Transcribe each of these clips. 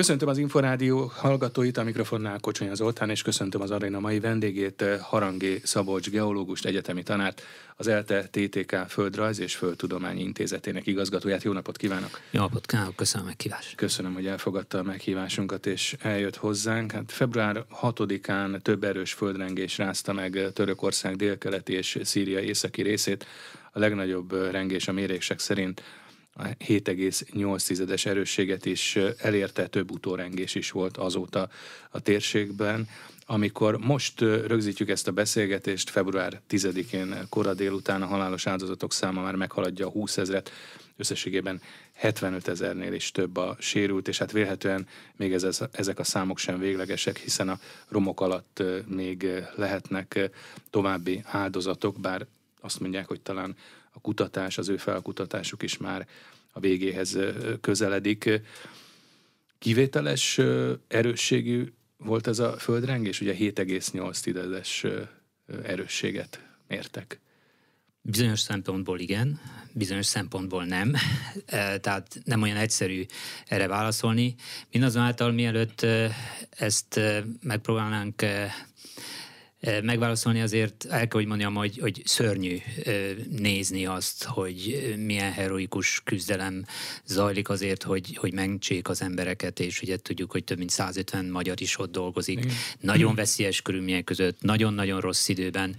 Köszöntöm az Inforádió hallgatóit, a mikrofonnál Kocsonya Zoltán, és köszöntöm az aréna mai vendégét, Harangé Szabolcs geológust, egyetemi tanárt, az ELTE TTK Földrajz és Földtudományi Intézetének igazgatóját. Jó napot kívánok! Jó napot kívánok, köszönöm a meghívást! Köszönöm, hogy elfogadta a meghívásunkat, és eljött hozzánk. Hát február 6-án több erős földrengés rázta meg Törökország délkeleti és Szíria északi részét. A legnagyobb rengés a mérések szerint 7,8-es erősséget is elérte, több utórengés is volt azóta a térségben. Amikor most rögzítjük ezt a beszélgetést, február 10-én kora délután a halálos áldozatok száma már meghaladja a 20 ezeret, összességében 75 ezernél is több a sérült, és hát vélhetően még ez, ezek a számok sem véglegesek, hiszen a romok alatt még lehetnek további áldozatok, bár azt mondják, hogy talán a kutatás, az ő felkutatásuk is már a végéhez közeledik. Kivételes erősségű volt ez a földrengés, ugye 7,8-es erősséget mértek. Bizonyos szempontból igen, bizonyos szempontból nem. Tehát nem olyan egyszerű erre válaszolni. Mindazonáltal mielőtt ezt megpróbálnánk megválaszolni azért el kell, hogy mondjam, hogy, hogy szörnyű nézni azt, hogy milyen heroikus küzdelem zajlik azért, hogy, hogy megcsék az embereket, és ugye tudjuk, hogy több mint 150 magyar is ott dolgozik. Igen. Nagyon veszélyes körülmények között, nagyon-nagyon rossz időben,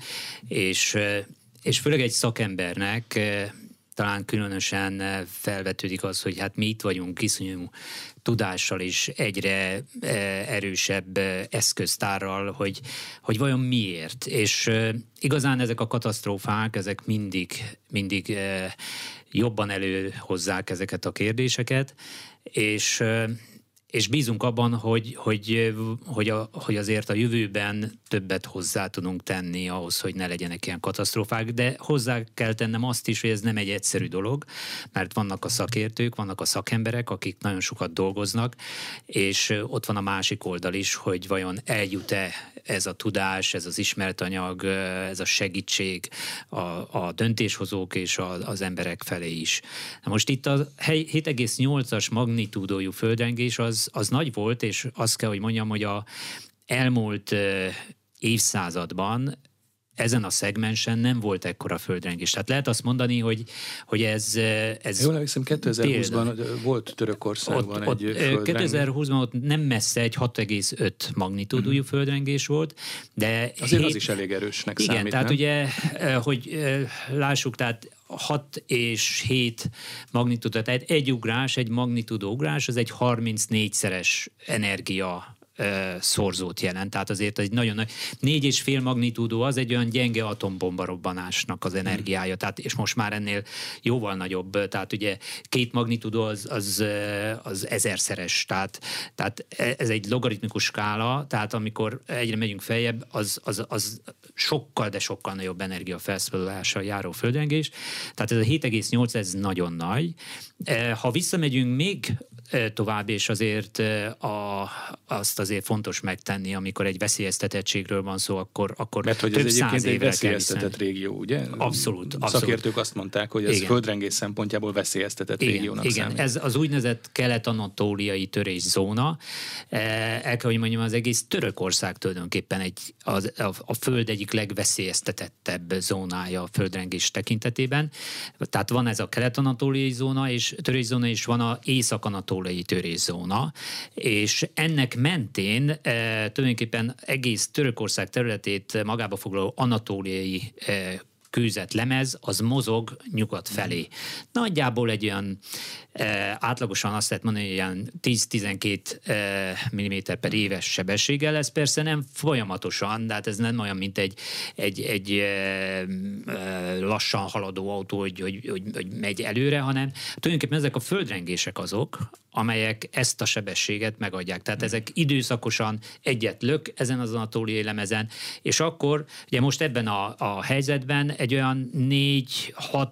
és, és főleg egy szakembernek talán különösen felvetődik az, hogy hát mi itt vagyunk iszonyú tudással és egyre eh, erősebb eh, eszköztárral, hogy, hogy vajon miért. És eh, igazán ezek a katasztrófák, ezek mindig, mindig jobban előhozzák ezeket a kérdéseket, és és bízunk abban, hogy, hogy, hogy, a, hogy azért a jövőben többet hozzá tudunk tenni ahhoz, hogy ne legyenek ilyen katasztrófák, de hozzá kell tennem azt is, hogy ez nem egy egyszerű dolog, mert vannak a szakértők, vannak a szakemberek, akik nagyon sokat dolgoznak, és ott van a másik oldal is, hogy vajon eljut-e ez a tudás, ez az ismert anyag, ez a segítség a, a döntéshozók és a, az emberek felé is. Na most itt a 7,8-as magnitúdójú földrengés az az, az nagy volt, és azt kell, hogy mondjam, hogy a elmúlt évszázadban ezen a szegmensen nem volt ekkora földrengés. Tehát lehet azt mondani, hogy, hogy ez... ez Jól emlékszem, 2020-ban volt Törökországban ott, egy ott, 2020-ban ott nem messze egy 6,5 magnitúdújú mm. földrengés volt, de... Azért hét, az is elég erősnek igen, számít, tehát nem? ugye, hogy lássuk, tehát 6 és 7 magnitúdó, tehát egy ugrás, egy magnitúdó ugrás, az egy 34-szeres energia szorzót jelent. Tehát azért egy nagyon nagy, négy és fél magnitúdó az egy olyan gyenge atombomba robbanásnak az energiája, tehát, és most már ennél jóval nagyobb, tehát ugye két magnitúdó az, az, az ezerszeres, tehát, tehát e, ez egy logaritmikus skála, tehát amikor egyre megyünk feljebb, az, az, az sokkal, de sokkal nagyobb energia felszabbadulással járó földrengés. Tehát ez a 7,8 ez nagyon nagy. Ha visszamegyünk még tovább, és azért a, azt azért fontos megtenni, amikor egy veszélyeztetettségről van szó, akkor, akkor Mert hogy több ez egyébként egy veszélyeztetett régió, ugye? Abszolút, abszolút. Szakértők azt mondták, hogy ez igen. földrengés szempontjából veszélyeztetett igen, régiónak Igen, számít. ez az úgynevezett kelet-anatóliai törészóna. El kell, hogy mondjam, az egész Törökország tulajdonképpen egy, az, a, a föld egyik legveszélyeztetettebb zónája a földrengés tekintetében. Tehát van ez a kelet-anatóliai zóna, és törészóna, és van a észak-anatóliai anatólai törészóna, és ennek mentén e, tulajdonképpen egész Törökország területét magába foglaló anatóliai e, kőzet lemez, az mozog nyugat felé. Nagyjából egy olyan e, átlagosan azt lehet mondani, hogy ilyen 10-12 e, mm per éves sebességgel, ez persze nem folyamatosan, de hát ez nem olyan, mint egy, egy, egy e, lassan haladó autó, hogy, hogy, hogy, hogy megy előre, hanem tulajdonképpen ezek a földrengések azok, amelyek ezt a sebességet megadják. Tehát ezek időszakosan egyet lök ezen az anatóliai lemezen, és akkor ugye most ebben a, a helyzetben egy olyan 4-6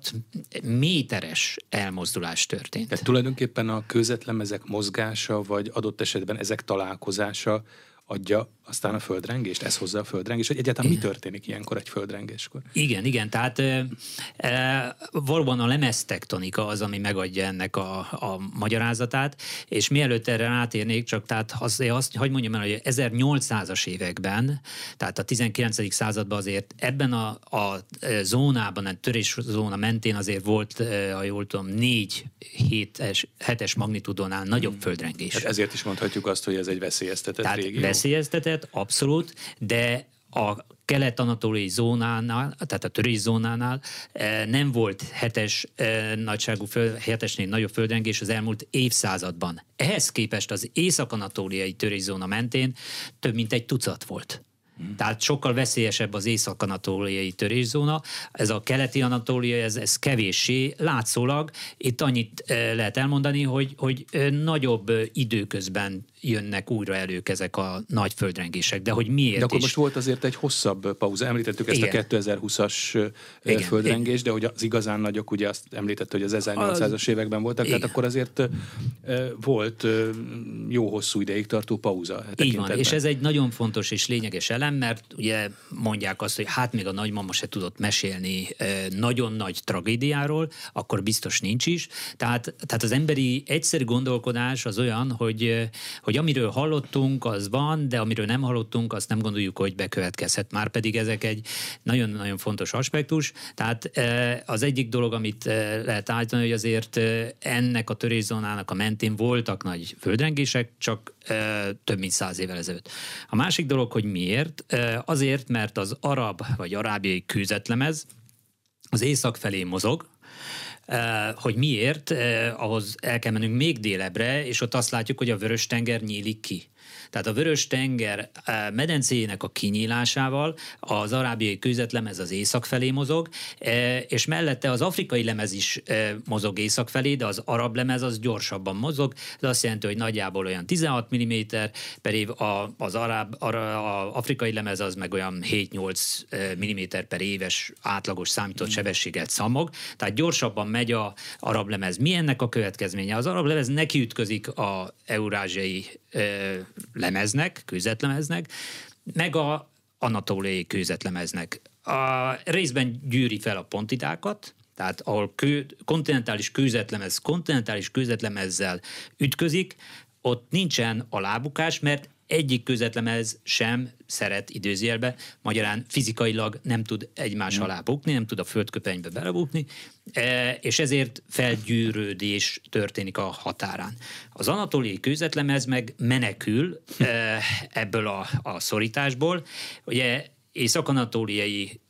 méteres elmozdulás történt. Tehát tulajdonképpen a közvetlemezek mozgása, vagy adott esetben ezek találkozása adja aztán a földrengést, ez hozza a földrengést, hogy egyáltalán mi történik ilyenkor egy földrengéskor? Igen, igen, tehát e, e, valóban a lemeztektonika az, ami megadja ennek a, a magyarázatát, és mielőtt erre rátérnék, csak tehát az, azt, hogy mondjam el, hogy 1800-as években, tehát a 19. században azért ebben a, a zónában, a zóna mentén azért volt, ha jól tudom, 4 7-es, 7-es magnitudónál nagyobb hmm. földrengés. Tehát ezért is mondhatjuk azt, hogy ez egy veszélyeztetett tehát régió. Veszélyeztetett, abszolút, de a kelet-anatóliai zónánál, tehát a törés zónánál eh, nem volt hetes eh, nagyságú, föld, hetesnél nagyobb földrengés az elmúlt évszázadban. Ehhez képest az észak-anatóliai zóna mentén több mint egy tucat volt. Tehát sokkal veszélyesebb az észak-anatóliai törészóna. Ez a keleti anatólia, ez, ez kevéssé látszólag. Itt annyit eh, lehet elmondani, hogy, hogy nagyobb időközben jönnek újra elők ezek a nagy földrengések, de hogy miért De akkor is? most volt azért egy hosszabb pauza. Említettük ezt Igen. a 2020-as Igen. földrengést, de hogy az igazán nagyok, ugye azt említett, hogy az 1800-as években voltak, Igen. tehát akkor azért volt jó hosszú ideig tartó pauza. Így van, és ez egy nagyon fontos és lényeges elem, mert ugye mondják azt, hogy hát még a nagymama se tudott mesélni nagyon nagy tragédiáról, akkor biztos nincs is. Tehát, tehát az emberi egyszerű gondolkodás az olyan, hogy hogy amiről hallottunk, az van, de amiről nem hallottunk, azt nem gondoljuk, hogy bekövetkezhet. Már pedig ezek egy nagyon-nagyon fontos aspektus. Tehát e, az egyik dolog, amit e, lehet állítani, hogy azért e, ennek a törészónának a mentén voltak nagy földrengések, csak több mint száz évvel ezelőtt. A másik dolog, hogy miért? Azért, mert az arab vagy arábiai kőzetlemez az észak felé mozog, hogy miért, eh, ahhoz el kell mennünk még délebre, és ott azt látjuk, hogy a Vörös-tenger nyílik ki. Tehát a Vörös-tenger eh, medencéjének a kinyílásával az arábiai kőzetlemez az észak felé mozog, eh, és mellette az afrikai lemez is eh, mozog észak felé, de az arab lemez az gyorsabban mozog. Ez azt jelenti, hogy nagyjából olyan 16 mm per év, az arab, a afrikai lemez az meg olyan 7-8 mm per éves átlagos számított mm. sebességet szamog, tehát gyorsabban megy a arab lemez. Mi ennek a következménye? Az arab lemez nekiütközik a eurázsiai lemeznek, kőzetlemeznek, meg a anatóliai kőzetlemeznek. A részben gyűri fel a pontitákat, tehát ahol kő, kontinentális kőzetlemez kontinentális kőzetlemezzel ütközik, ott nincsen alábukás, mert egyik közvetlemez sem szeret időzélbe, magyarán fizikailag nem tud egymás mm. alá bukni, nem tud a földköpenybe belebukni, e, és ezért felgyűrődés történik a határán. Az anatóliai kőzetlemez meg menekül e, ebből a, a szorításból. Ugye észak-anatóliai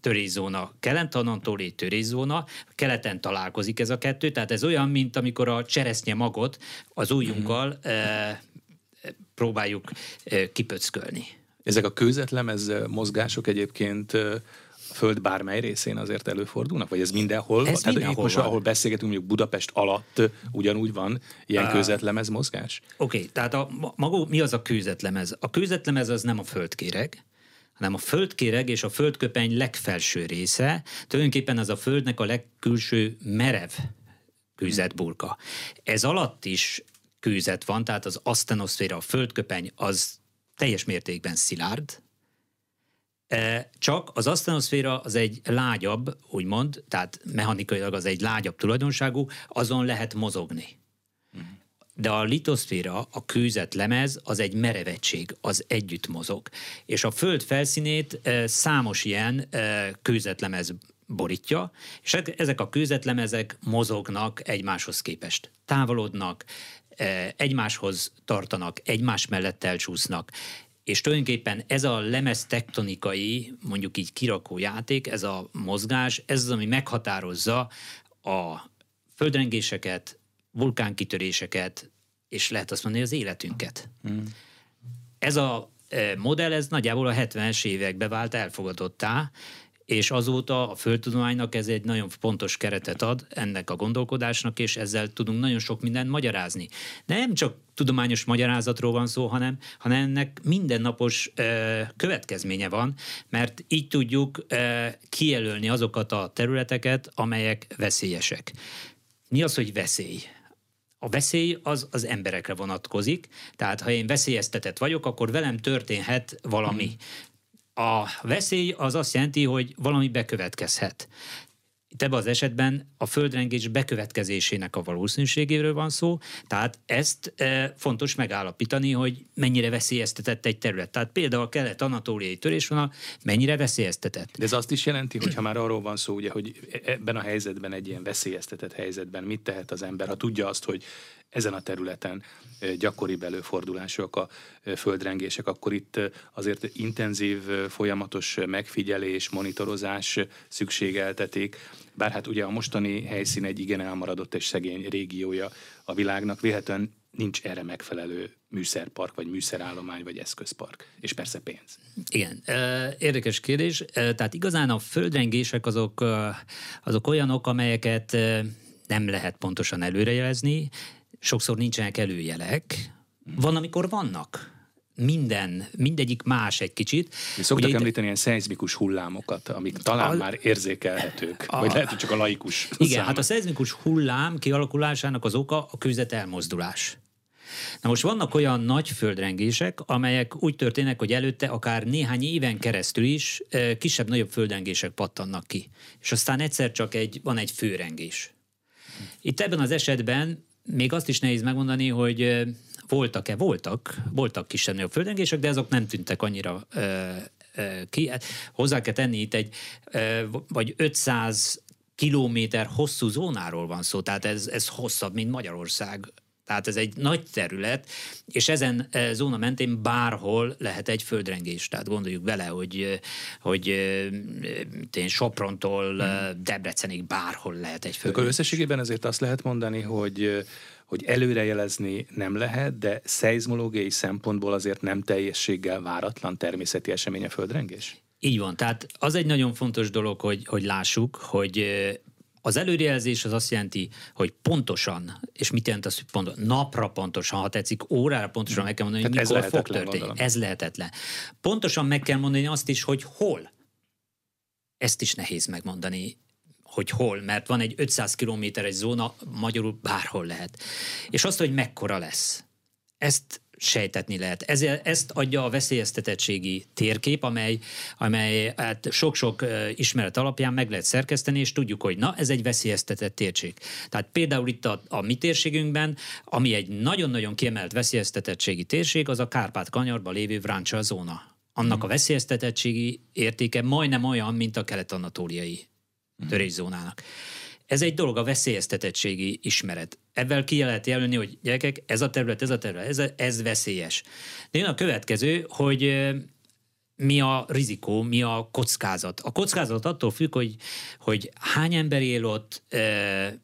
törészóna, kelet-anatóliai törészóna, keleten találkozik ez a kettő, tehát ez olyan, mint amikor a cseresznye magot az ujjunkkal mm próbáljuk kipöckölni. Ezek a kőzetlemez mozgások egyébként a föld bármely részén azért előfordulnak? Vagy ez mindenhol? Ez Tehát mindenhol most, van. ahol beszélgetünk, mondjuk Budapest alatt ugyanúgy van ilyen uh, kőzetlemez mozgás? Oké, okay, tehát a, maga, mi az a kőzetlemez? A kőzetlemez az nem a földkéreg, hanem a földkéreg és a földköpeny legfelső része, tulajdonképpen az a földnek a legkülső merev kőzetburka. Ez alatt is kőzet van, tehát az asztenoszféra, a földköpeny az teljes mértékben szilárd, e, csak az asztenoszféra az egy lágyabb, úgymond, tehát mechanikailag az egy lágyabb tulajdonságú, azon lehet mozogni. De a litoszféra, a kőzet lemez, az egy merevetség, az együtt mozog. És a föld felszínét e, számos ilyen e, kőzetlemez borítja, és ezek a kőzetlemezek mozognak egymáshoz képest. Távolodnak, egymáshoz tartanak, egymás mellett elcsúsznak, és tulajdonképpen ez a lemez tektonikai, mondjuk így kirakó játék, ez a mozgás, ez az, ami meghatározza a földrengéseket, vulkánkitöréseket, és lehet azt mondani, az életünket. Mm. Ez a modell, ez nagyjából a 70-es évekbe vált elfogadottá, és azóta a földtudománynak ez egy nagyon pontos keretet ad ennek a gondolkodásnak, és ezzel tudunk nagyon sok mindent magyarázni. Nem csak tudományos magyarázatról van szó, hanem, hanem ennek mindennapos ö, következménye van, mert így tudjuk ö, kijelölni azokat a területeket, amelyek veszélyesek. Mi az, hogy veszély? A veszély az az emberekre vonatkozik, tehát ha én veszélyeztetett vagyok, akkor velem történhet valami. A veszély az azt jelenti, hogy valami bekövetkezhet. Itt ebben az esetben a földrengés bekövetkezésének a valószínűségéről van szó, tehát ezt e, fontos megállapítani, hogy mennyire veszélyeztetett egy terület. Tehát például a kelet-anatóliai törésvonal mennyire veszélyeztetett. De ez azt is jelenti, hogy ha már arról van szó, ugye, hogy e-, ebben a helyzetben, egy ilyen veszélyeztetett helyzetben mit tehet az ember, ha tudja azt, hogy ezen a területen gyakoribb előfordulások a földrengések, akkor itt azért intenzív, folyamatos megfigyelés, monitorozás szükségeltetik, bár hát ugye a mostani helyszín egy igen elmaradott és szegény régiója a világnak, véletlenül nincs erre megfelelő műszerpark, vagy műszerállomány, vagy eszközpark. És persze pénz. Igen, érdekes kérdés. Tehát igazán a földrengések azok, azok olyanok, amelyeket nem lehet pontosan előrejelezni, sokszor nincsenek előjelek, van, amikor vannak. Minden, mindegyik más egy kicsit. Mi szoktak Ugye említeni itt... ilyen szeizmikus hullámokat, amik talán a... már érzékelhetők, a... vagy lehet, hogy csak a laikus Igen, száma. hát a szeizmikus hullám kialakulásának az oka a kőzet elmozdulás. Na most vannak olyan nagy földrengések, amelyek úgy történnek, hogy előtte akár néhány éven keresztül is kisebb-nagyobb földrengések pattannak ki. És aztán egyszer csak egy, van egy főrengés. Itt ebben az esetben még azt is nehéz megmondani, hogy voltak-e, voltak, voltak kisebb földrengések, de azok nem tűntek annyira ö, ö, ki. Hozzá kell tenni itt egy, ö, vagy 500 kilométer hosszú zónáról van szó, tehát ez, ez hosszabb, mint Magyarország tehát ez egy nagy terület, és ezen zóna mentén bárhol lehet egy földrengés. Tehát gondoljuk bele, hogy, hogy én Soprontól hmm. Debrecenig bárhol lehet egy földrengés. Akkor összességében ezért azt lehet mondani, hogy hogy előrejelezni nem lehet, de szeizmológiai szempontból azért nem teljességgel váratlan természeti esemény a földrengés? Így van, tehát az egy nagyon fontos dolog, hogy, hogy lássuk, hogy az előrejelzés az azt jelenti, hogy pontosan, és mit jelent az, hogy pontosan, napra pontosan, ha tetszik, órára pontosan meg kell mondani, hogy mikor fog történni. Gondolom. Ez lehetetlen. Pontosan meg kell mondani azt is, hogy hol. Ezt is nehéz megmondani hogy hol, mert van egy 500 kilométeres zóna, magyarul bárhol lehet. És azt, hogy mekkora lesz. Ezt sejtetni lehet. Ez, ezt adja a veszélyeztetettségi térkép, amely, amely hát sok-sok ismeret alapján meg lehet szerkeszteni, és tudjuk, hogy na, ez egy veszélyeztetett térség. Tehát például itt a, a mi térségünkben, ami egy nagyon-nagyon kiemelt veszélyeztetettségi térség, az a Kárpát-kanyarban lévő Vráncsa zóna. Annak hmm. a veszélyeztetettségi értéke majdnem olyan, mint a kelet-anatóliai hmm. törészónának. Ez egy dolog, a veszélyeztetettségi ismeret. Ebben ki lehet jelölni, hogy gyerekek, ez a terület, ez a terület, ez, ez veszélyes. De jön a következő, hogy mi a rizikó, mi a kockázat. A kockázat attól függ, hogy, hogy hány ember él ott, e,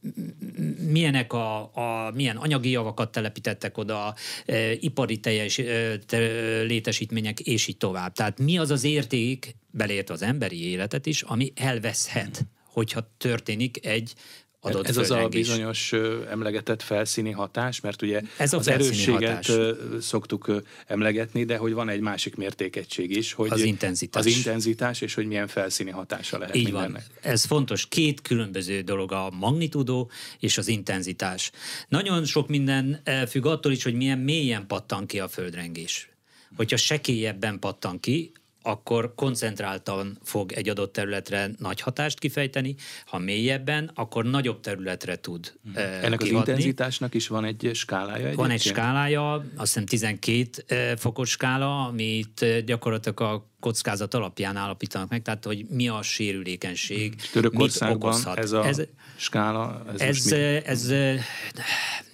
milyenek a, a, milyen anyagi javakat telepítettek oda, e, ipari teljes e, te, létesítmények, és így tovább. Tehát mi az az érték, beleértve az emberi életet is, ami elveszhet hogyha történik egy adott Ez az a bizonyos emlegetett felszíni hatás, mert ugye Ez a az erősséget hatás. szoktuk emlegetni, de hogy van egy másik mértékegység is, hogy az intenzitás. Az intenzitás, és hogy milyen felszíni hatása lehet Így mindennek. Van. Ez fontos. Két különböző dolog a magnitudó és az intenzitás. Nagyon sok minden függ attól is, hogy milyen mélyen pattan ki a földrengés. Hogyha sekélyebben pattan ki, akkor koncentráltan fog egy adott területre nagy hatást kifejteni, ha mélyebben, akkor nagyobb területre tud hmm. Ennek kihatni. az intenzitásnak is van egy skálája? Egyébként? Van egy skálája, azt hiszem 12 fokos skála, amit gyakorlatilag a kockázat alapján állapítanak meg, tehát hogy mi a sérülékenység, Törökországban mit okozhat. ez a ez, skála? Ez, ez, ez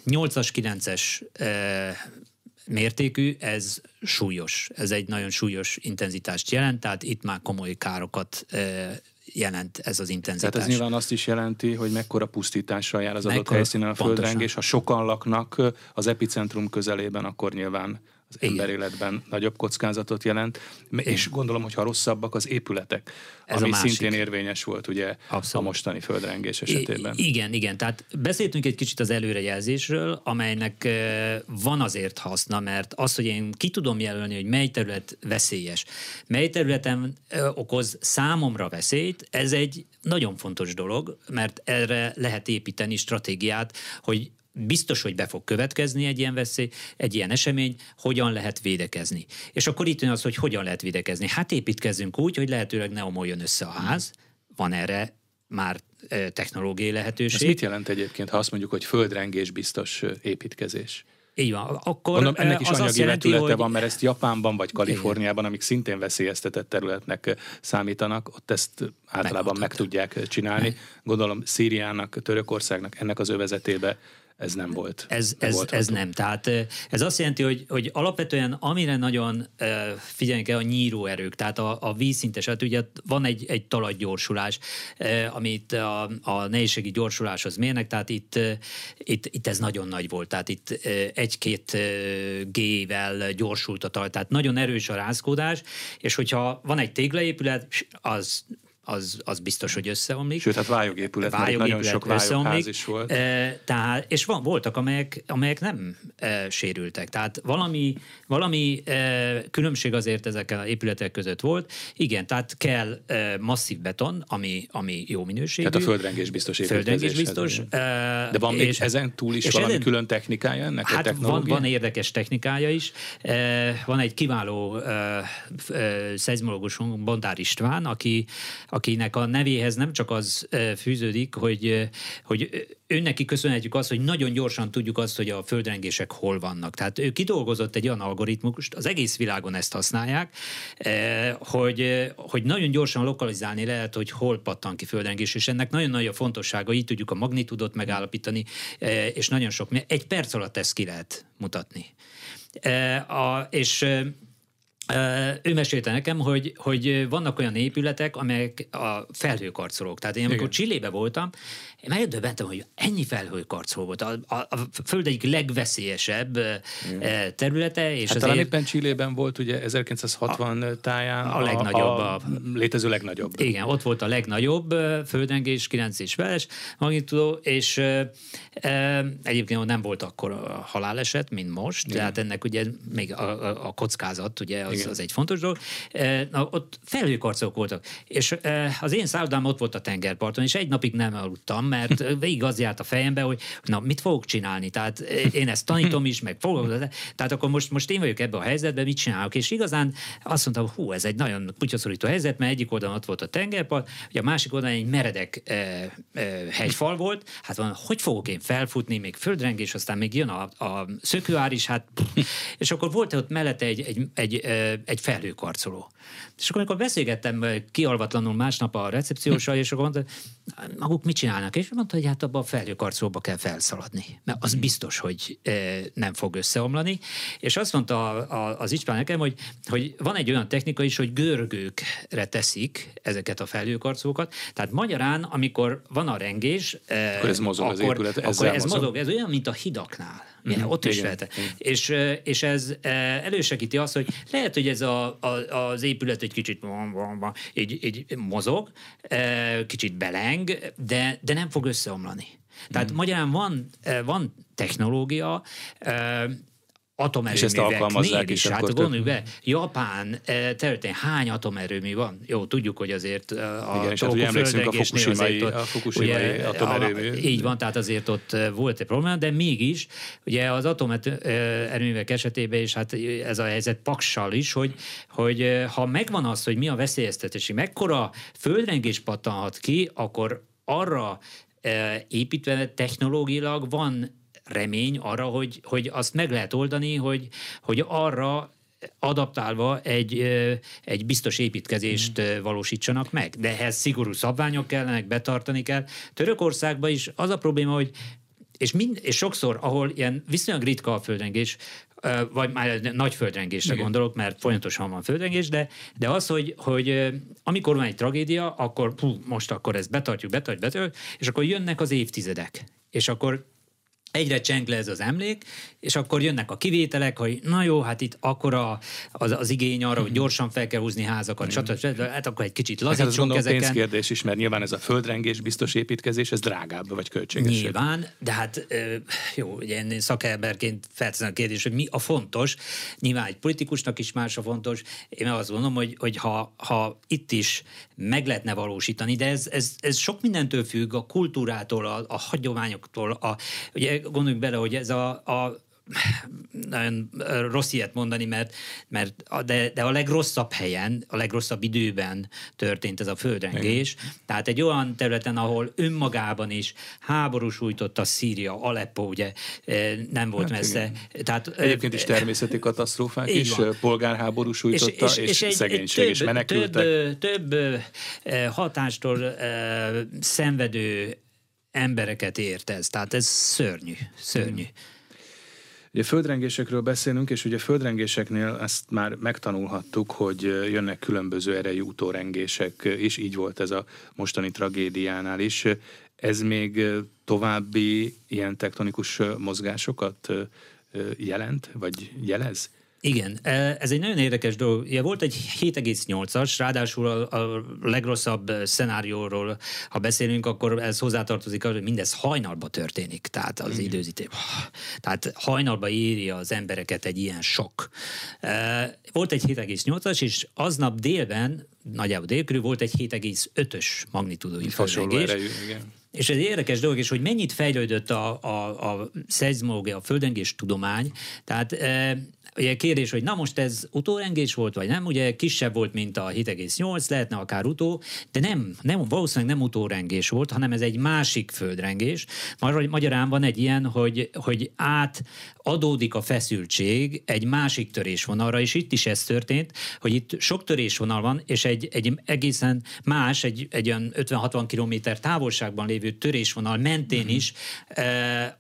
8-as, 9-es mértékű, ez súlyos. Ez egy nagyon súlyos intenzitást jelent, tehát itt már komoly károkat jelent ez az intenzitás. Tehát ez nyilván azt is jelenti, hogy mekkora pusztítással jár az adott helyszínen a földrengés. Ha sokan laknak az epicentrum közelében, akkor nyilván az ember életben nagyobb kockázatot jelent, Igen. és gondolom, hogy ha rosszabbak az épületek, Ez ami szintén érvényes volt ugye Abszolút. a mostani földrengés esetében. I- igen, igen, tehát beszéltünk egy kicsit az előrejelzésről, amelynek van azért haszna, mert az, hogy én ki tudom jelölni, hogy mely terület veszélyes, mely területen okoz számomra veszélyt, ez egy nagyon fontos dolog, mert erre lehet építeni stratégiát, hogy biztos, hogy be fog következni egy ilyen veszély, egy ilyen esemény, hogyan lehet védekezni. És akkor itt jön az, hogy hogyan lehet védekezni. Hát építkezzünk úgy, hogy lehetőleg ne omoljon össze a ház, van erre már technológiai lehetőség. Ez mit jelent egyébként, ha azt mondjuk, hogy földrengés biztos építkezés? Így van. Akkor Mondom, ennek is anyagi jelenti, vetülete hogy... van, mert ezt Japánban vagy Kaliforniában, amik szintén veszélyeztetett területnek számítanak, ott ezt általában meg tudják csinálni. Gondolom Szíriának, Törökországnak ennek az övezetébe ez nem volt. Ez, ez, volt ez nem. Tehát ez azt jelenti, hogy, hogy alapvetően amire nagyon figyelni kell a nyíróerők, tehát a, a vízszintes, hát ugye van egy, egy talajgyorsulás, amit a, a nehézségi gyorsuláshoz mérnek, tehát itt, itt, itt ez nagyon nagy volt, tehát itt egy-két G-vel gyorsult a talaj, tehát nagyon erős a rázkódás, és hogyha van egy téglaépület, az az, az biztos, hogy összeomlik. Sőt, hát vályogépület, vályogépület nagyon sok vályogház is volt. E, tehát, és van, voltak, amelyek, amelyek nem e, sérültek. Tehát valami, valami e, különbség azért ezek az épületek között volt. Igen, tehát kell e, masszív beton, ami, ami jó minőségű. Tehát a földrengés biztos Földrengés biztos. E, De van még és, ezen túl is valami ezen, külön technikája ennek hát a van, van érdekes technikája is. E, van egy kiváló e, e, szeizmológusunk, Bondár István, aki, akinek a nevéhez nem csak az fűződik, hogy, hogy neki köszönhetjük azt, hogy nagyon gyorsan tudjuk azt, hogy a földrengések hol vannak. Tehát ő kidolgozott egy olyan algoritmust, az egész világon ezt használják, hogy, hogy nagyon gyorsan lokalizálni lehet, hogy hol pattan ki földrengés, és ennek nagyon nagy a fontossága, így tudjuk a magnitudot megállapítani, és nagyon sok, egy perc alatt ezt ki lehet mutatni. A, és ő mesélte nekem, hogy, hogy vannak olyan épületek, amelyek a felhőkarcolók. Tehát én amikor Csillébe voltam, én megdöbbentem, hogy ennyi felhőkarcoló volt. A, a, a föld egyik legveszélyesebb Igen. területe. És hát azért, talán éppen Csillében volt ugye 1960 a, táján a, a legnagyobb. A, a létező legnagyobb. Igen, ott volt a legnagyobb földrengés, 9 és feles magnitudó, és e, egyébként nem volt akkor a haláleset, mint most, Igen. tehát ennek ugye még a, a, a kockázat, ugye az, az egy fontos dolog. E, na, ott felhőkarcolók voltak, és e, az én szállodám ott volt a tengerparton, és egy napig nem aludtam, mert végig az járt a fejembe, hogy na, mit fogok csinálni? Tehát én ezt tanítom is, meg fogok, tehát akkor most, most én vagyok ebben a helyzetben, mit csinálok? És igazán azt mondtam, hú, ez egy nagyon kutyaszorító helyzet, mert egyik oldalon ott volt a tengerpart, ugye a másik oldalon egy meredek e, e, hegyfal volt, hát van, hogy fogok én felfutni, még földrengés, aztán még jön a, a szökőár is, hát, és akkor volt ott mellette egy, egy, egy, egy felhőkarcoló. És akkor, amikor beszélgettem kialvatlanul másnap a recepciósal, és akkor mondta, maguk mit csinálnak? És mondta, hogy hát abba a felhőkarcolóba kell felszaladni. Mert az mhm. biztos, hogy nem fog összeomlani. És azt mondta az Ispán nekem, hogy, hogy van egy olyan technika is, hogy görgőkre teszik ezeket a felhőkarcolókat. Tehát magyarán, amikor van a rengés, akkor ez mozog akkor, az épület, akkor ez mozog. mozog. Ez olyan, mint a hidaknál. Mm-hmm. Ott is lehet. És, és ez elősegíti azt, hogy lehet, hogy ez a, a, az épület egy kicsit így, így mozog, kicsit beleng, de, de nem fog összeomlani. Tehát mm. magyarán van, van technológia, atomerőművek. És ezt alkalmazzák is. Hát gondoljuk be, Japán eh, területén hány atomerőmű van? Jó, tudjuk, hogy azért eh, a Igen, és hát ugye emlékszünk a Fukushima-i, a Fukushima atomerőmű. A, így van, tehát azért ott eh, volt egy probléma, de mégis ugye az atomerőművek esetében is hát ez a helyzet paksal is, hogy, hogy ha megvan az, hogy mi a veszélyeztetési, mekkora földrengés pattanhat ki, akkor arra építve technológilag van remény arra, hogy, hogy azt meg lehet oldani, hogy, hogy arra adaptálva egy, egy biztos építkezést mm. valósítsanak meg. De ehhez szigorú szabványok kellenek, betartani kell. Törökországban is az a probléma, hogy és, mind, és sokszor, ahol ilyen viszonylag ritka a földrengés, vagy már nagy földrengésre Igen. gondolok, mert folyamatosan van földrengés, de, de az, hogy, hogy amikor van egy tragédia, akkor hú, most akkor ezt betartjuk, betartjuk, betartjuk, és akkor jönnek az évtizedek. És akkor egyre cseng le ez az emlék, és akkor jönnek a kivételek, hogy na jó, hát itt akkora az, az igény arra, hogy gyorsan fel kell húzni házakat, stb. Hát akkor egy kicsit lazítsunk hát ezeken. pénzkérdés is, mert nyilván ez a földrengés, biztos építkezés, ez drágább vagy költségesebb. Nyilván, de hát jó, ugye én szakemberként felteszem a kérdés, hogy mi a fontos. Nyilván egy politikusnak is más a fontos. Én azt gondolom, hogy, hogy ha, ha itt is meg lehetne valósítani, de ez, ez, ez sok mindentől függ, a kultúrától, a, a hagyományoktól, a, ugye gondoljunk bele, hogy ez a, a nagyon rossz ilyet mondani, mert, mert de, de a legrosszabb helyen, a legrosszabb időben történt ez a földrengés. Igen. Tehát egy olyan területen, ahol önmagában is háborús a Szíria, Aleppo, ugye nem volt hát messze. Tehát, Egyébként is természeti katasztrófák is, van. polgárháború sújtotta, és, és, és, és egy, szegénység, egy több, és menekültek. Több, több hatástól szenvedő embereket ért ez. Tehát ez szörnyű, szörnyű. Ugye földrengésekről beszélünk, és ugye földrengéseknél ezt már megtanulhattuk, hogy jönnek különböző erejű utórengések, és így volt ez a mostani tragédiánál is. Ez még további ilyen tektonikus mozgásokat jelent, vagy jelez? Igen, e, ez egy nagyon érdekes dolog. Ja, volt egy 7,8-as, ráadásul a, a legrosszabb szenárióról, ha beszélünk, akkor ez hozzátartozik, hogy mindez hajnalba történik, tehát az időzítés. Tehát hajnalba éri az embereket egy ilyen sok. E, volt egy 7,8-as, és aznap délben, nagyjából délkörül volt egy 7,5-ös magnitudói földrengés. És ez egy érdekes dolog, és hogy mennyit fejlődött a, a, a szeizmológia, a földrengés tudomány. Tehát e, Ugye kérdés, hogy na most ez utórengés volt, vagy nem, ugye kisebb volt, mint a 7,8, lehetne akár utó, de nem, nem valószínűleg nem utórengés volt, hanem ez egy másik földrengés. Magyarán van egy ilyen, hogy, hogy át adódik a feszültség egy másik törésvonalra, és itt is ez történt, hogy itt sok törésvonal van, és egy, egy egészen más, egy, egy olyan 50-60 kilométer távolságban lévő törésvonal mentén mm-hmm. is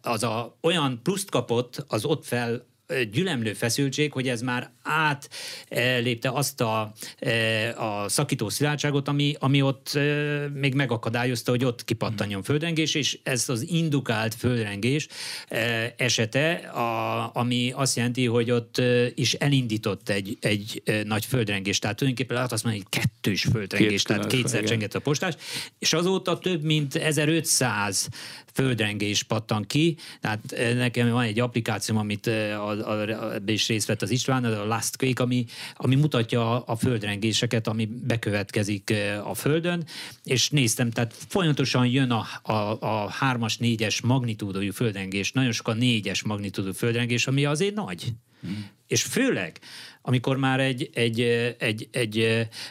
az a, olyan pluszt kapott az ott fel gyülemlő feszültség, hogy ez már átlépte azt a, e, a szakító szilárdságot, ami, ami ott e, még megakadályozta, hogy ott kipattanjon földrengés, és ez az indukált földrengés e, esete, a, ami azt jelenti, hogy ott is elindított egy, egy nagy földrengés. Tehát tulajdonképpen lehet azt mondani, hogy kettős földrengés, Két tehát kétszer csengett a postás, és azóta több mint 1500 földrengés pattan ki. Tehát nekem van egy applikációm, amit a ebbe is részt vett az István, a Last Quake, ami, ami mutatja a földrengéseket, ami bekövetkezik a Földön, és néztem, tehát folyamatosan jön a, a, a hármas, négyes magnitúdójú földrengés, nagyon sok a négyes magnitúdó földrengés, ami azért nagy. Hmm. És főleg amikor már egy, egy, egy, egy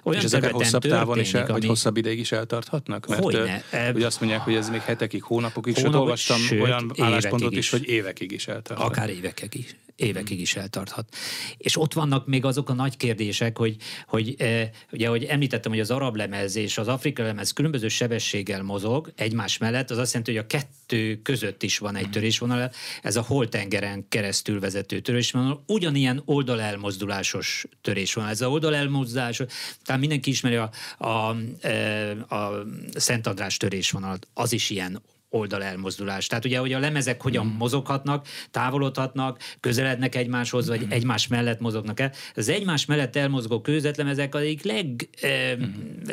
olyan És ezek hosszabb távon is, el, ami... vagy hosszabb ideig is eltarthatnak? Mert Hogyne. Hogy azt mondják, hogy ez még hetekig, hónapokig, Hónap, sőt olvastam sőt, olyan álláspontot is, is, hogy évekig is eltarthat. Akár évekig is évekig is eltarthat. És ott vannak még azok a nagy kérdések, hogy, hogy e, ugye, hogy említettem, hogy az arab lemez és az afrikai lemez különböző sebességgel mozog egymás mellett, az azt jelenti, hogy a kettő között is van egy mhm. törésvonal, ez a holtengeren keresztül vezető törésvonal, ugyanilyen oldalelmozdulásos törésvonal. Ez a oldalelmozdulás, tehát mindenki ismeri a, a, a, e, a Szent András törésvonalat, az is ilyen oldal elmozdulás. Tehát ugye, hogy a lemezek hogyan mm. mozoghatnak, távolodhatnak, közelednek egymáshoz, vagy mm. egymás mellett mozognak el. Az egymás mellett elmozgó kőzetlemezek az egyik leg, eh, mm.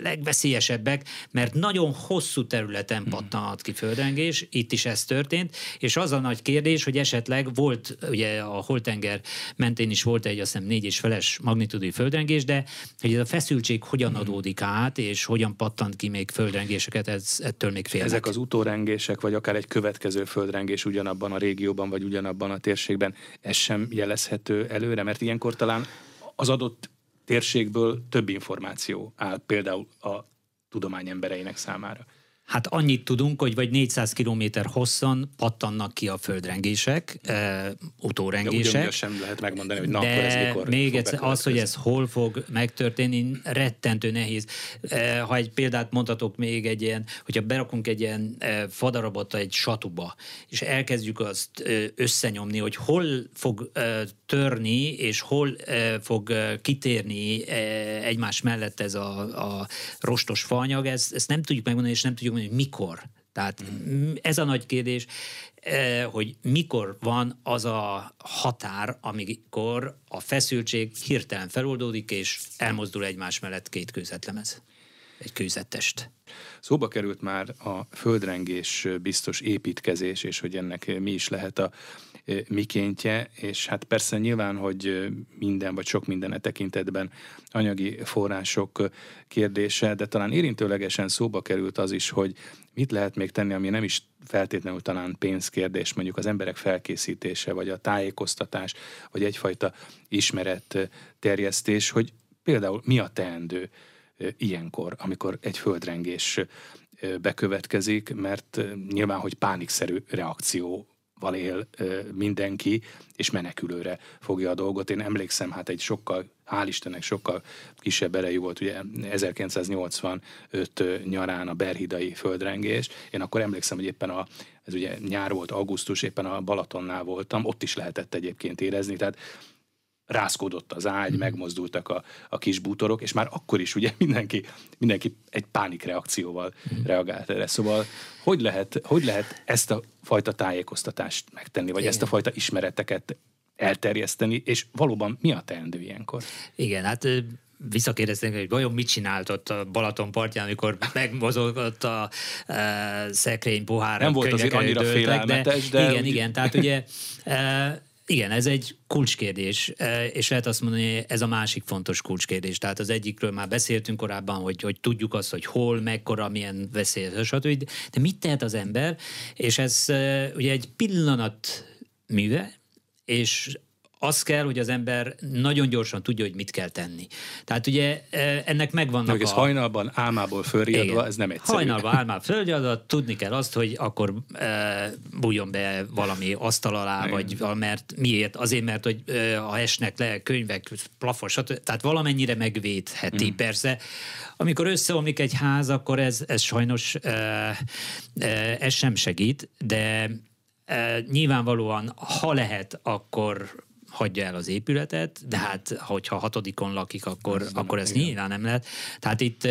legveszélyesebbek, mert nagyon hosszú területen mm. pattanhat ki földrengés, itt is ez történt, és az a nagy kérdés, hogy esetleg volt, ugye a Holtenger mentén is volt egy azt hiszem négy és feles magnitudú földrengés, de hogy ez a feszültség hogyan mm. adódik át, és hogyan pattant ki még földrengéseket, ez, ettől még félnek. Ezek az utórengés földrengések, vagy akár egy következő földrengés ugyanabban a régióban, vagy ugyanabban a térségben, ez sem jelezhető előre, mert ilyenkor talán az adott térségből több információ áll például a tudomány embereinek számára. Hát annyit tudunk, hogy vagy 400 km hosszan pattannak ki a földrengések, e, utórengések. De sem lehet megmondani, hogy na, de akkor ez mikor még egyszer, az, hogy ez hol fog megtörténni, rettentő nehéz. E, ha egy példát mondhatok még egy ilyen, hogyha berakunk egy ilyen e, fadarabot egy satuba, és elkezdjük azt e, összenyomni, hogy hol fog e, törni, és hol e, fog e, kitérni e, egymás mellett ez a, a rostos faanyag, ezt, ezt nem tudjuk megmondani, és nem tudjuk mondani, hogy mikor. Tehát mm. ez a nagy kérdés, eh, hogy mikor van az a határ, amikor a feszültség hirtelen feloldódik, és elmozdul egymás mellett két kőzetlemez, egy kőzettest. Szóba került már a földrengés biztos építkezés, és hogy ennek mi is lehet a mikéntje, és hát persze nyilván, hogy minden vagy sok minden e tekintetben anyagi források kérdése, de talán érintőlegesen szóba került az is, hogy mit lehet még tenni, ami nem is feltétlenül talán pénzkérdés, mondjuk az emberek felkészítése, vagy a tájékoztatás, vagy egyfajta ismeret terjesztés, hogy például mi a teendő ilyenkor, amikor egy földrengés bekövetkezik, mert nyilván, hogy pánikszerű reakció val él mindenki, és menekülőre fogja a dolgot. Én emlékszem, hát egy sokkal, hál' Istennek sokkal kisebb erejű volt, ugye 1985 nyarán a Berhidai földrengés. Én akkor emlékszem, hogy éppen a, ez ugye nyár volt, augusztus, éppen a Balatonnál voltam, ott is lehetett egyébként érezni, tehát rászkódott az ágy, mm. megmozdultak a, a kis bútorok, és már akkor is ugye mindenki, mindenki egy pánikreakcióval mm. reagált erre. Szóval hogy lehet, hogy lehet ezt a fajta tájékoztatást megtenni, vagy Igen. ezt a fajta ismereteket elterjeszteni, és valóban mi a teendő ilyenkor? Igen, hát visszakérdezték, hogy vajon mit csinált ott a Balaton partján, amikor megmozogott a e, szekrény pohár. Nem volt azért annyira dőltek, félelmetes, de... de igen, úgy... igen, tehát ugye e, igen, ez egy kulcskérdés, e, és lehet azt mondani, ez a másik fontos kulcskérdés. Tehát az egyikről már beszéltünk korábban, hogy, hogy tudjuk azt, hogy hol, mekkora, milyen veszélyes, stb. De mit tehet az ember? És ez e, ugye egy pillanat műve, és az kell, hogy az ember nagyon gyorsan tudja, hogy mit kell tenni. Tehát ugye e, ennek megvannak Meg ez a... hajnalban álmából fölriadva, Igen. ez nem egyszerű. Hajnalban álmából fölriadva, tudni kell azt, hogy akkor e, bújjon be valami asztal alá, Igen. vagy mert miért? Azért, mert hogy e, ha esnek le könyvek, plafos, tehát valamennyire megvédheti. Igen. Persze, amikor összeomlik egy ház, akkor ez, ez sajnos e, e, ez sem segít, de e, nyilvánvalóan, ha lehet, akkor hagyja el az épületet, de hát hogyha hatodikon lakik, akkor, ez akkor ez nyilván nem lehet. Tehát itt,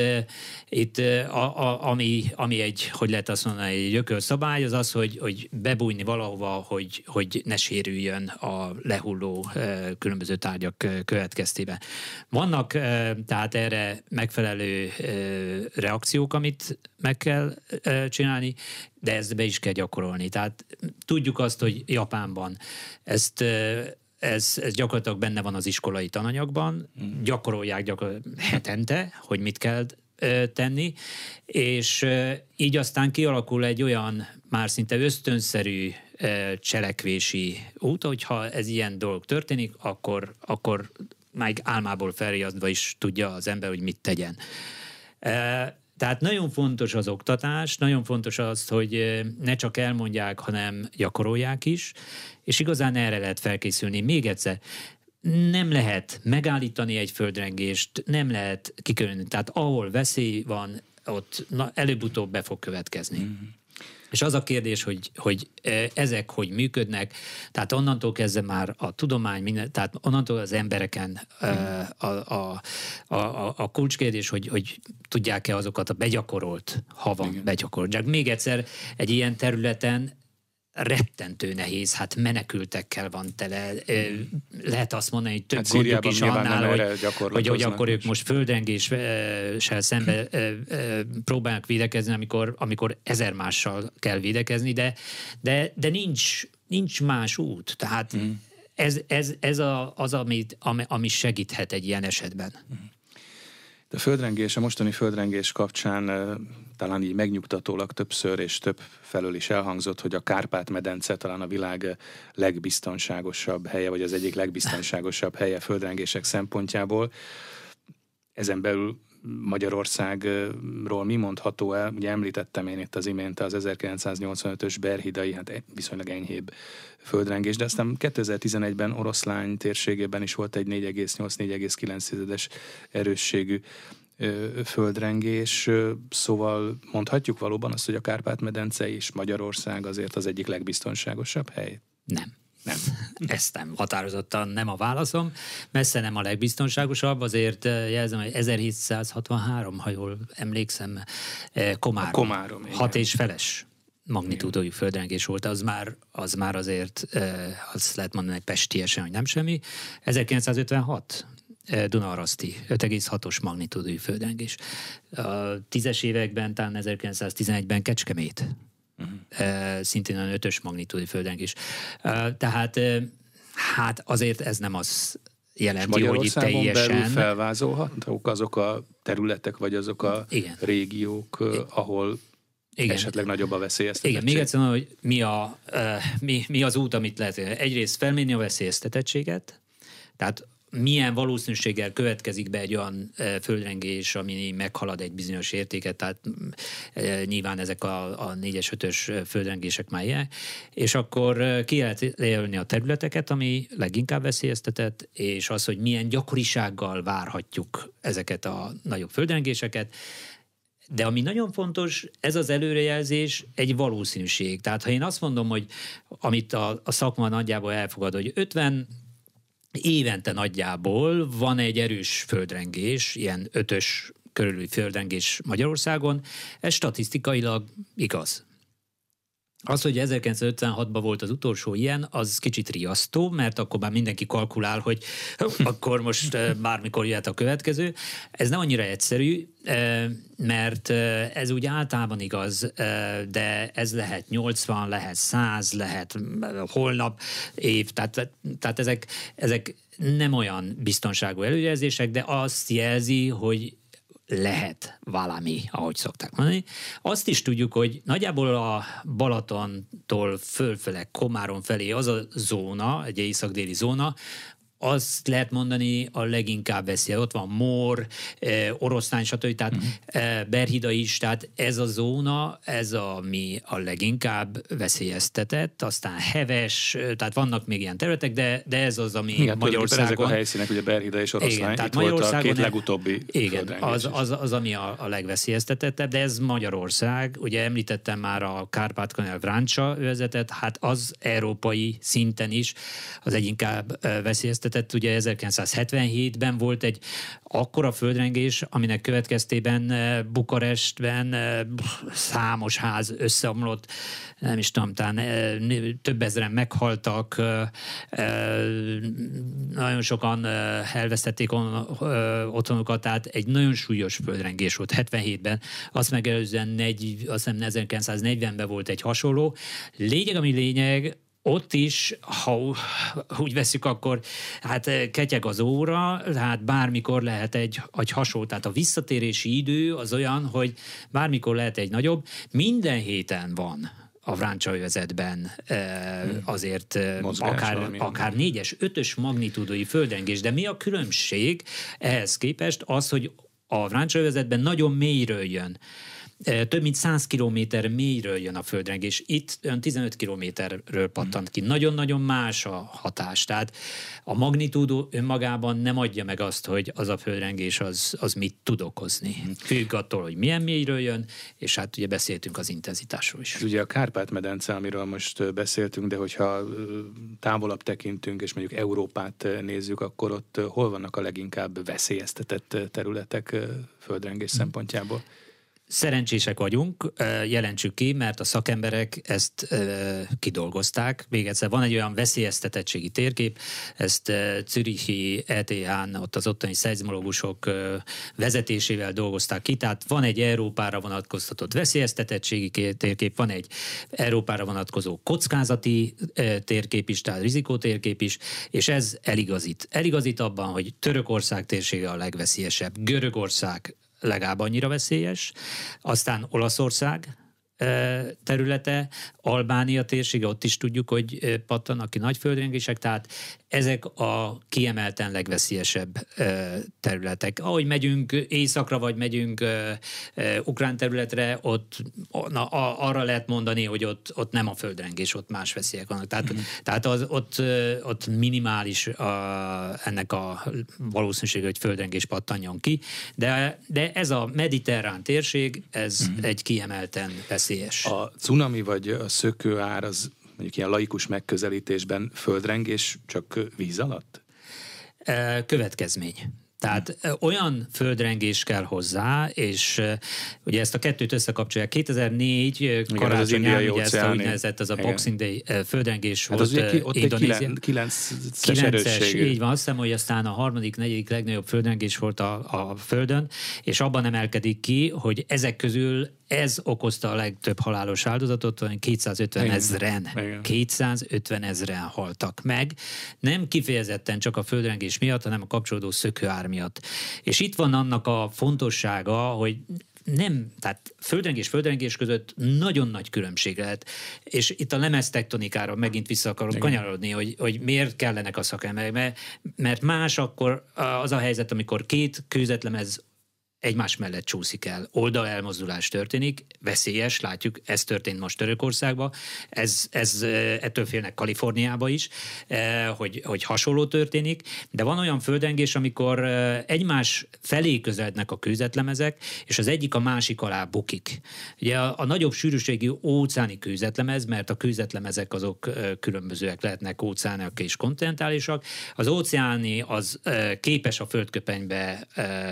itt a, a, ami, ami egy, hogy lehet azt mondani, egy ökölszabály, az az, hogy, hogy bebújni valahova, hogy, hogy ne sérüljön a lehulló különböző tárgyak következtében. Vannak tehát erre megfelelő reakciók, amit meg kell csinálni, de ezt be is kell gyakorolni. Tehát tudjuk azt, hogy Japánban ezt ez, ez gyakorlatilag benne van az iskolai tananyagban, mm. gyakorolják gyakor- hetente, hogy mit kell tenni, és így aztán kialakul egy olyan már szinte ösztönszerű cselekvési út, hogyha ez ilyen dolog történik, akkor, akkor már álmából felriadva is tudja az ember, hogy mit tegyen. Tehát nagyon fontos az oktatás, nagyon fontos az, hogy ne csak elmondják, hanem gyakorolják is, és igazán erre lehet felkészülni. Még egyszer, nem lehet megállítani egy földrengést, nem lehet kikörülni. Tehát ahol veszély van, ott na, előbb-utóbb be fog következni. Mm-hmm. És az a kérdés, hogy, hogy ezek hogy működnek, tehát onnantól kezdve már a tudomány, minden, tehát onnantól az embereken e, a, a, a, a, a kulcskérdés, hogy, hogy tudják-e azokat a begyakorolt, ha van Igen. begyakorolt. Csak még egyszer, egy ilyen területen rettentő nehéz, hát menekültekkel van tele. Lehet azt mondani, hogy több hát gondjuk is annál, hogy, hogy, hogy akkor ők most földrengéssel szembe próbálnak védekezni, amikor, amikor ezer mással kell védekezni, de, de, de nincs, nincs más út. Tehát mm. Ez, ez, ez a, az, amit, ami, ami segíthet egy ilyen esetben. Mm. A földrengés, a mostani földrengés kapcsán talán így megnyugtatólag többször és több felől is elhangzott, hogy a Kárpát-medence talán a világ legbiztonságosabb helye, vagy az egyik legbiztonságosabb helye földrengések szempontjából. Ezen belül Magyarországról mi mondható el? Ugye említettem én itt az imént az 1985-ös Berhidai, hát viszonylag enyhébb földrengés, de aztán 2011-ben Oroszlány térségében is volt egy 4,8-4,9-es erősségű földrengés, szóval mondhatjuk valóban azt, hogy a Kárpát-medence és Magyarország azért az egyik legbiztonságosabb hely? Nem. Nem. Ezt nem. Határozottan nem a válaszom. Messze nem a legbiztonságosabb, azért jelzem, hogy 1763, ha jól emlékszem, Komárom. A Komárom, igen. Hat és feles magnitúdói földrengés volt, az már, az már azért, azt lehet mondani, pestiesen, hogy nem semmi. 1956 Dunaharaszti, 5,6-os magnitúdói földrengés. A tízes években, talán 1911-ben Kecskemét. Szintén olyan ötös magnitúdi földrengés. Tehát hát azért ez nem az jelenti, hogy itt teljesen... belül felvázolhatók azok a területek, vagy azok a Igen. régiók, ahol igen. esetleg nagyobb a veszélyeztetettség. Igen, még egyszer hogy mi, a, mi, mi az út, amit lehet. Egyrészt felmérni a veszélyeztetettséget, tehát milyen valószínűséggel következik be egy olyan földrengés, ami meghalad egy bizonyos értéket, tehát nyilván ezek a, a 4-es, 5-ös földrengések már ilyen, és akkor ki lehet lejelölni a területeket, ami leginkább veszélyeztetett, és az, hogy milyen gyakorisággal várhatjuk ezeket a nagyobb földrengéseket, de ami nagyon fontos, ez az előrejelzés egy valószínűség. Tehát ha én azt mondom, hogy amit a, a szakma nagyjából elfogad, hogy 50 évente nagyjából van egy erős földrengés, ilyen ötös körülű földrengés Magyarországon, ez statisztikailag igaz. Az, hogy 1956-ban volt az utolsó ilyen, az kicsit riasztó, mert akkor már mindenki kalkulál, hogy akkor most bármikor jöhet a következő. Ez nem annyira egyszerű, mert ez úgy általában igaz, de ez lehet 80, lehet 100, lehet holnap év, tehát, tehát ezek, ezek nem olyan biztonságú előjelzések, de azt jelzi, hogy lehet valami, ahogy szokták mondani. Azt is tudjuk, hogy nagyjából a Balatontól fölfele, Komáron felé az a zóna, egy észak-déli zóna, azt lehet mondani a leginkább veszély. Ott van Mór, eh, Oroszlány, stb. Tehát uh-huh. Berhida is, tehát ez a zóna, ez ami a leginkább veszélyeztetett, aztán heves, eh, tehát vannak még ilyen területek, de, de ez az, ami igen, Magyarországon... Ezek a helyszínek, ugye Berhida és Oroszlány, igen, tehát Magyarországon volt a két legutóbbi Igen, az, az, az, ami a, a legveszélyeztetettebb, de ez Magyarország, ugye említettem már a Kárpát-Kanel Vráncsa övezetet, hát az európai szinten is az egyinkább veszélyeztetett említetett, ugye 1977-ben volt egy akkora földrengés, aminek következtében eh, Bukarestben eh, számos ház összeomlott, nem is tudom, talán eh, több ezeren meghaltak, nagyon sokan elvesztették otthonukat, tehát egy nagyon súlyos földrengés volt 77-ben, azt megelőzően azt hiszem 1940-ben volt egy hasonló. Lényeg, ami lényeg, ott is, ha úgy veszük, akkor hát eh, ketyeg az óra, tehát bármikor lehet egy, egy hasonló, tehát a visszatérési idő az olyan, hogy bármikor lehet egy nagyobb, minden héten van a vráncsaövezetben eh, hmm. azért eh, Mozgás akár, akár négyes, ötös magnitúdói földrengés, de mi a különbség? Ehhez képest az, hogy a vráncsaövezetben nagyon mélyről jön több mint 100 kilométer mélyről jön a földrengés. Itt olyan 15 kilométerről pattant ki. Nagyon-nagyon más a hatás. Tehát a magnitúdó önmagában nem adja meg azt, hogy az a földrengés az, az mit tud okozni. Függ attól, hogy milyen mélyről jön, és hát ugye beszéltünk az intenzitásról is. Ugye a Kárpát-medence, amiről most beszéltünk, de hogyha távolabb tekintünk, és mondjuk Európát nézzük, akkor ott hol vannak a leginkább veszélyeztetett területek földrengés hmm. szempontjából? Szerencsések vagyunk, jelentsük ki, mert a szakemberek ezt kidolgozták. Még egyszer, van egy olyan veszélyeztetettségi térkép, ezt Zürichi ETH-n, ott az ottani szeizmológusok vezetésével dolgozták ki, tehát van egy Európára vonatkoztatott veszélyeztetettségi térkép, van egy Európára vonatkozó kockázati térkép is, tehát rizikótérkép is, és ez eligazít. Eligazít abban, hogy Törökország térsége a legveszélyesebb, Görögország legalább annyira veszélyes. Aztán Olaszország, területe, Albánia térsége, ott is tudjuk, hogy pattanak ki nagy földrengések, tehát ezek a kiemelten legveszélyesebb területek. Ahogy megyünk északra, vagy megyünk ukrán területre, ott na, arra lehet mondani, hogy ott, ott nem a földrengés, ott más veszélyek vannak. Tehát, mm. tehát az, ott, ott minimális a, ennek a valószínűsége, hogy földrengés pattanjon ki, de, de ez a mediterrán térség, ez mm. egy kiemelten veszélyes. A cunami vagy a szökőár az mondjuk ilyen laikus megközelítésben földrengés csak víz alatt? Következmény. Tehát olyan földrengés kell hozzá, és ugye ezt a kettőt összekapcsolják. 2004 karácsonyán ugye ezt a úgynevezett, ez a Igen. Boxing Day földrengés hát volt az ki, ott Indonézia. Egy 9 es így van, azt hiszem, hogy aztán a harmadik, negyedik legnagyobb földrengés volt a, a Földön, és abban emelkedik ki, hogy ezek közül ez okozta a legtöbb halálos áldozatot, 250 ezren. 250 ezren haltak meg. Nem kifejezetten csak a földrengés miatt, hanem a kapcsolódó szökőár miatt. És itt van annak a fontossága, hogy nem, tehát földrengés földrengés között nagyon nagy különbség lehet. És itt a lemeztektonikára megint vissza akarok kanyarodni, hogy, hogy miért kellenek a szakemberek, mert, mert más akkor az a helyzet, amikor két kőzetlemez egymás mellett csúszik el. Oldal elmozdulás történik, veszélyes, látjuk, ez történt most Törökországban, ez, ez ettől félnek Kaliforniába is, hogy, hogy hasonló történik, de van olyan földrengés, amikor egymás felé közelednek a kőzetlemezek, és az egyik a másik alá bukik. Ugye a, a nagyobb sűrűségű óceáni kőzetlemez, mert a kőzetlemezek azok különbözőek lehetnek, óceániak és kontinentálisak. Az óceáni az képes a földköpenybe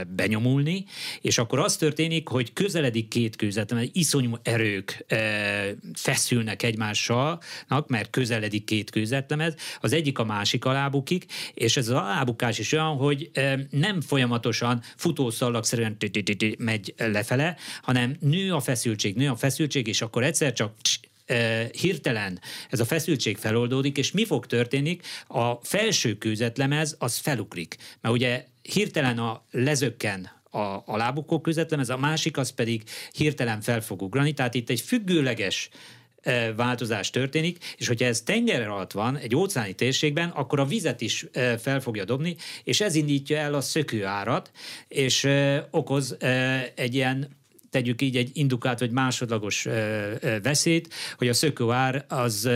benyomulni, és akkor az történik, hogy közeledik két kőzet, mert iszonyú erők e, feszülnek egymással, mert közeledik két kőzetlemez, az egyik a másik alábukik, és ez az alábukás is olyan, hogy e, nem folyamatosan futószallagszerűen megy lefele, hanem nő a feszültség, nő a feszültség, és akkor egyszer csak hirtelen ez a feszültség feloldódik, és mi fog történni? A felső kőzetlemez az felukrik. Mert ugye hirtelen a lezökken a, a lábukó ez a másik az pedig hirtelen fel fog ugrani, tehát itt egy függőleges e, változás történik, és hogyha ez tenger alatt van, egy óceáni térségben, akkor a vizet is e, fel fogja dobni, és ez indítja el a szökőárat, és e, okoz egy ilyen tegyük így egy indukált vagy másodlagos veszélyt, hogy a szökőár az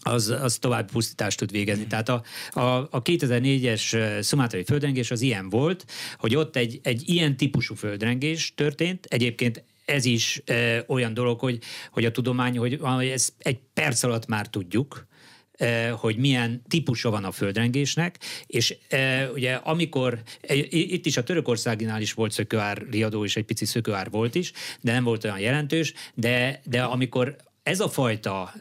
az, az tovább pusztítást tud végezni. Tehát a, a, a 2004-es szumátrai földrengés az ilyen volt, hogy ott egy, egy ilyen típusú földrengés történt, egyébként ez is e, olyan dolog, hogy, hogy a tudomány, hogy ez egy perc alatt már tudjuk, hogy milyen típusa van a földrengésnek, és ugye amikor, itt is a Törökországinál is volt szökőár riadó, és egy pici szökőár volt is, de nem volt olyan jelentős, de, de amikor ez a fajta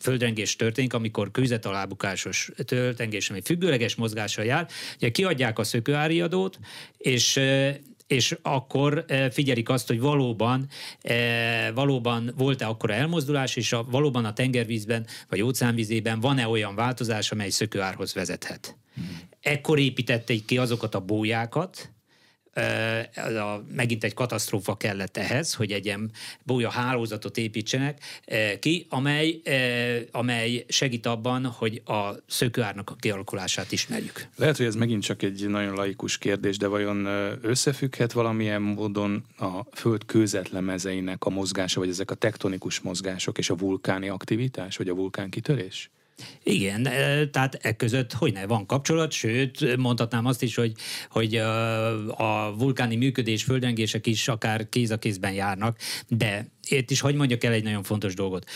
földrengés történik, amikor kőzetalábukásos földrengés, ami függőleges mozgással jár, ugye kiadják a szökőáriadót, és és akkor figyelik azt, hogy valóban, valóban volt-e akkora elmozdulás, és a, valóban a tengervízben vagy óceánvizében van-e olyan változás, amely szökőárhoz vezethet. Hmm. Ekkor építették ki azokat a bójákat, a, megint egy katasztrófa kellett ehhez, hogy egy ilyen bója hálózatot építsenek ki, amely, amely segít abban, hogy a szökőárnak a kialakulását ismerjük. Lehet, hogy ez megint csak egy nagyon laikus kérdés, de vajon összefügghet valamilyen módon a föld kőzetlemezeinek a mozgása, vagy ezek a tektonikus mozgások és a vulkáni aktivitás, vagy a vulkánkitörés? Igen, tehát e között hogy ne van kapcsolat, sőt, mondhatnám azt is, hogy, hogy a vulkáni működés, földrengések is akár kéz a kézben járnak, de itt is hogy mondjak el egy nagyon fontos dolgot,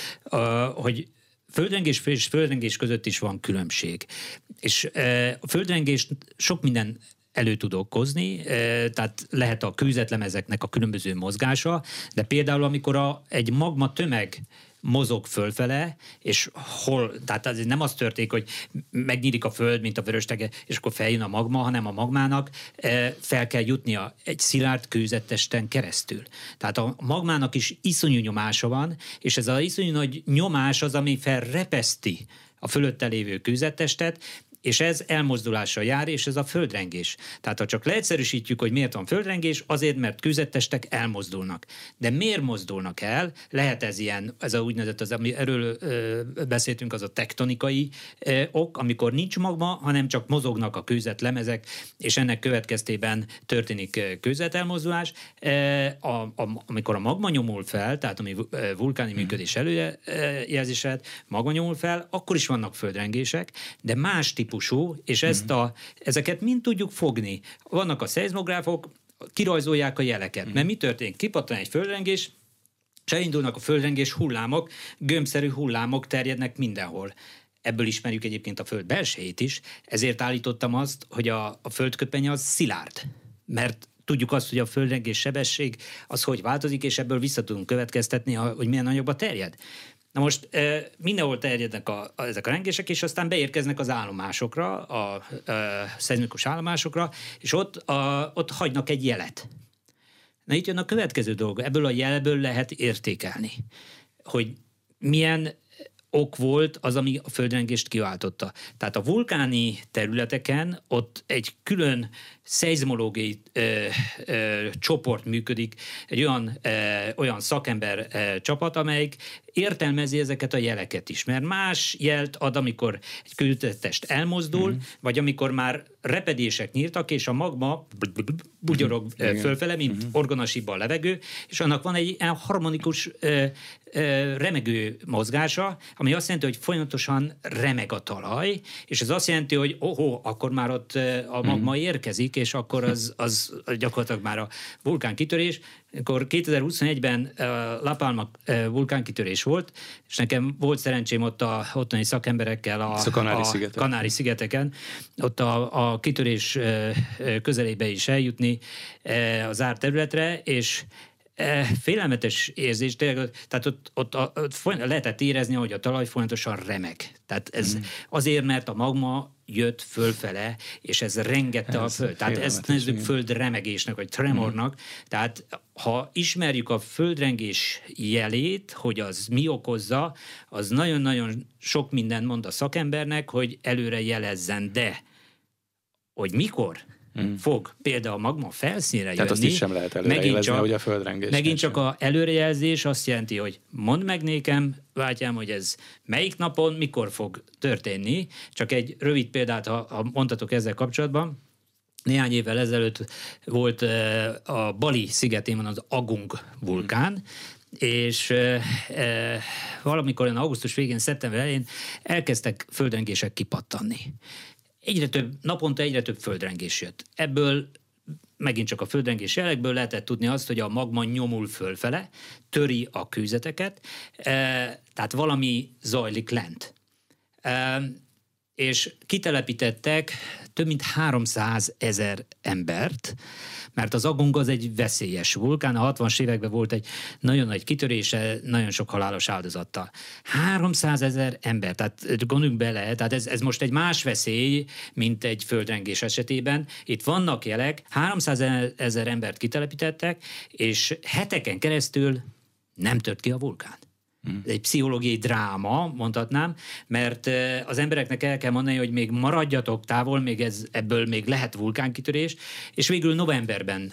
hogy földrengés és földrengés között is van különbség. És a földrengés sok minden elő tud okozni, tehát lehet a kőzetlemezeknek a különböző mozgása, de például amikor a, egy magma tömeg mozog fölfele, és hol, tehát ez nem az történik, hogy megnyílik a föld, mint a vöröstege, és akkor feljön a magma, hanem a magmának eh, fel kell jutnia egy szilárd kőzettesten keresztül. Tehát a magmának is iszonyú nyomása van, és ez az iszonyú nagy nyomás az, ami felrepeszti a fölötte lévő kőzettestet, és ez elmozdulással jár, és ez a földrengés. Tehát ha csak leegyszerűsítjük, hogy miért van földrengés, azért, mert kőzettestek elmozdulnak. De miért mozdulnak el? Lehet ez ilyen, ez a úgynevezett, az, ami erről ö, beszéltünk, az a tektonikai ö, ok, amikor nincs magma, hanem csak mozognak a kőzetlemezek, és ennek következtében történik kőzetelmozdulás. A, a, amikor a magma nyomul fel, tehát ami vulkáni hmm. működés előjelzéset, magma nyomul fel, akkor is vannak földrengések, de más típus típusú, és ezt a, ezeket mind tudjuk fogni. Vannak a szeizmográfok, kirajzolják a jeleket. Mm. Mert mi történik? Kipattan egy földrengés, és elindulnak a földrengés hullámok, gömbszerű hullámok terjednek mindenhol. Ebből ismerjük egyébként a föld belsejét is, ezért állítottam azt, hogy a, a földköpenye az szilárd. Mert tudjuk azt, hogy a földrengés sebesség az hogy változik, és ebből vissza tudunk következtetni, hogy milyen anyagba terjed. Na most mindenhol terjednek a, a, ezek a rengések, és aztán beérkeznek az állomásokra, a, a szezmikus állomásokra, és ott, a, ott hagynak egy jelet. Na itt jön a következő dolog. Ebből a jelből lehet értékelni, hogy milyen ok volt az, ami a földrengést kiváltotta. Tehát a vulkáni területeken ott egy külön szeizmológiai ö, ö, csoport működik, egy olyan, ö, olyan szakember ö, csapat, amelyik értelmezi ezeket a jeleket is. Mert más jelt ad, amikor egy kőtetest elmozdul, mm. vagy amikor már repedések nyíltak, és a magma bugyorog mm. fölfele, mint mm. orgonasibba a levegő, és annak van egy harmonikus ö, ö, remegő mozgása, ami azt jelenti, hogy folyamatosan remeg a talaj, és ez azt jelenti, hogy ohó, akkor már ott a magma mm. érkezik, és akkor az, az gyakorlatilag már a vulkánkitörés. Akkor 2021-ben uh, La Palma uh, vulkánkitörés volt, és nekem volt szerencsém ott a ottani szakemberekkel a, a Kanári-szigeteken. Kanári-szigeteken, ott a, a kitörés uh, közelébe is eljutni uh, az zárt területre, és félelmetes érzés, tehát ott, ott, ott, ott lehetett érezni, hogy a talaj folyamatosan remeg. Tehát ez mm. azért, mert a magma jött fölfele, és ez rengette ez a föld. Tehát ezt nevezzük földremegésnek, vagy tremornak. Mm. Tehát ha ismerjük a földrengés jelét, hogy az mi okozza, az nagyon-nagyon sok mindent mond a szakembernek, hogy előre jelezzen, de hogy mikor, mm. fog például a magma felszínre Tehát jönni. azt is sem lehet előrejelezni, csak, hogy a földrengés. Megint csak a előrejelzés azt jelenti, hogy mondd meg nékem, vágyám, hogy ez melyik napon, mikor fog történni. Csak egy rövid példát, ha, ha mondhatok ezzel kapcsolatban. Néhány évvel ezelőtt volt a Bali szigetén van az Agung vulkán, mm és e, e, valamikor augusztus végén, szeptember elején elkezdtek földrengések kipattanni egyre több, naponta egyre több földrengés jött. Ebből megint csak a földrengés jelekből lehetett tudni azt, hogy a magma nyomul fölfele, töri a kőzeteket, e, tehát valami zajlik lent. E, és kitelepítettek több mint 300 ezer embert, mert az Agung az egy veszélyes vulkán, a 60-as években volt egy nagyon nagy kitörése, nagyon sok halálos áldozattal. 300 ezer ember, tehát gondoljunk bele, tehát ez, ez most egy más veszély, mint egy földrengés esetében. Itt vannak jelek, 300 ezer embert kitelepítettek, és heteken keresztül nem tört ki a vulkán. Hmm. egy pszichológiai dráma, mondhatnám, mert az embereknek el kell mondani, hogy még maradjatok távol, még ez, ebből még lehet vulkánkitörés, és végül novemberben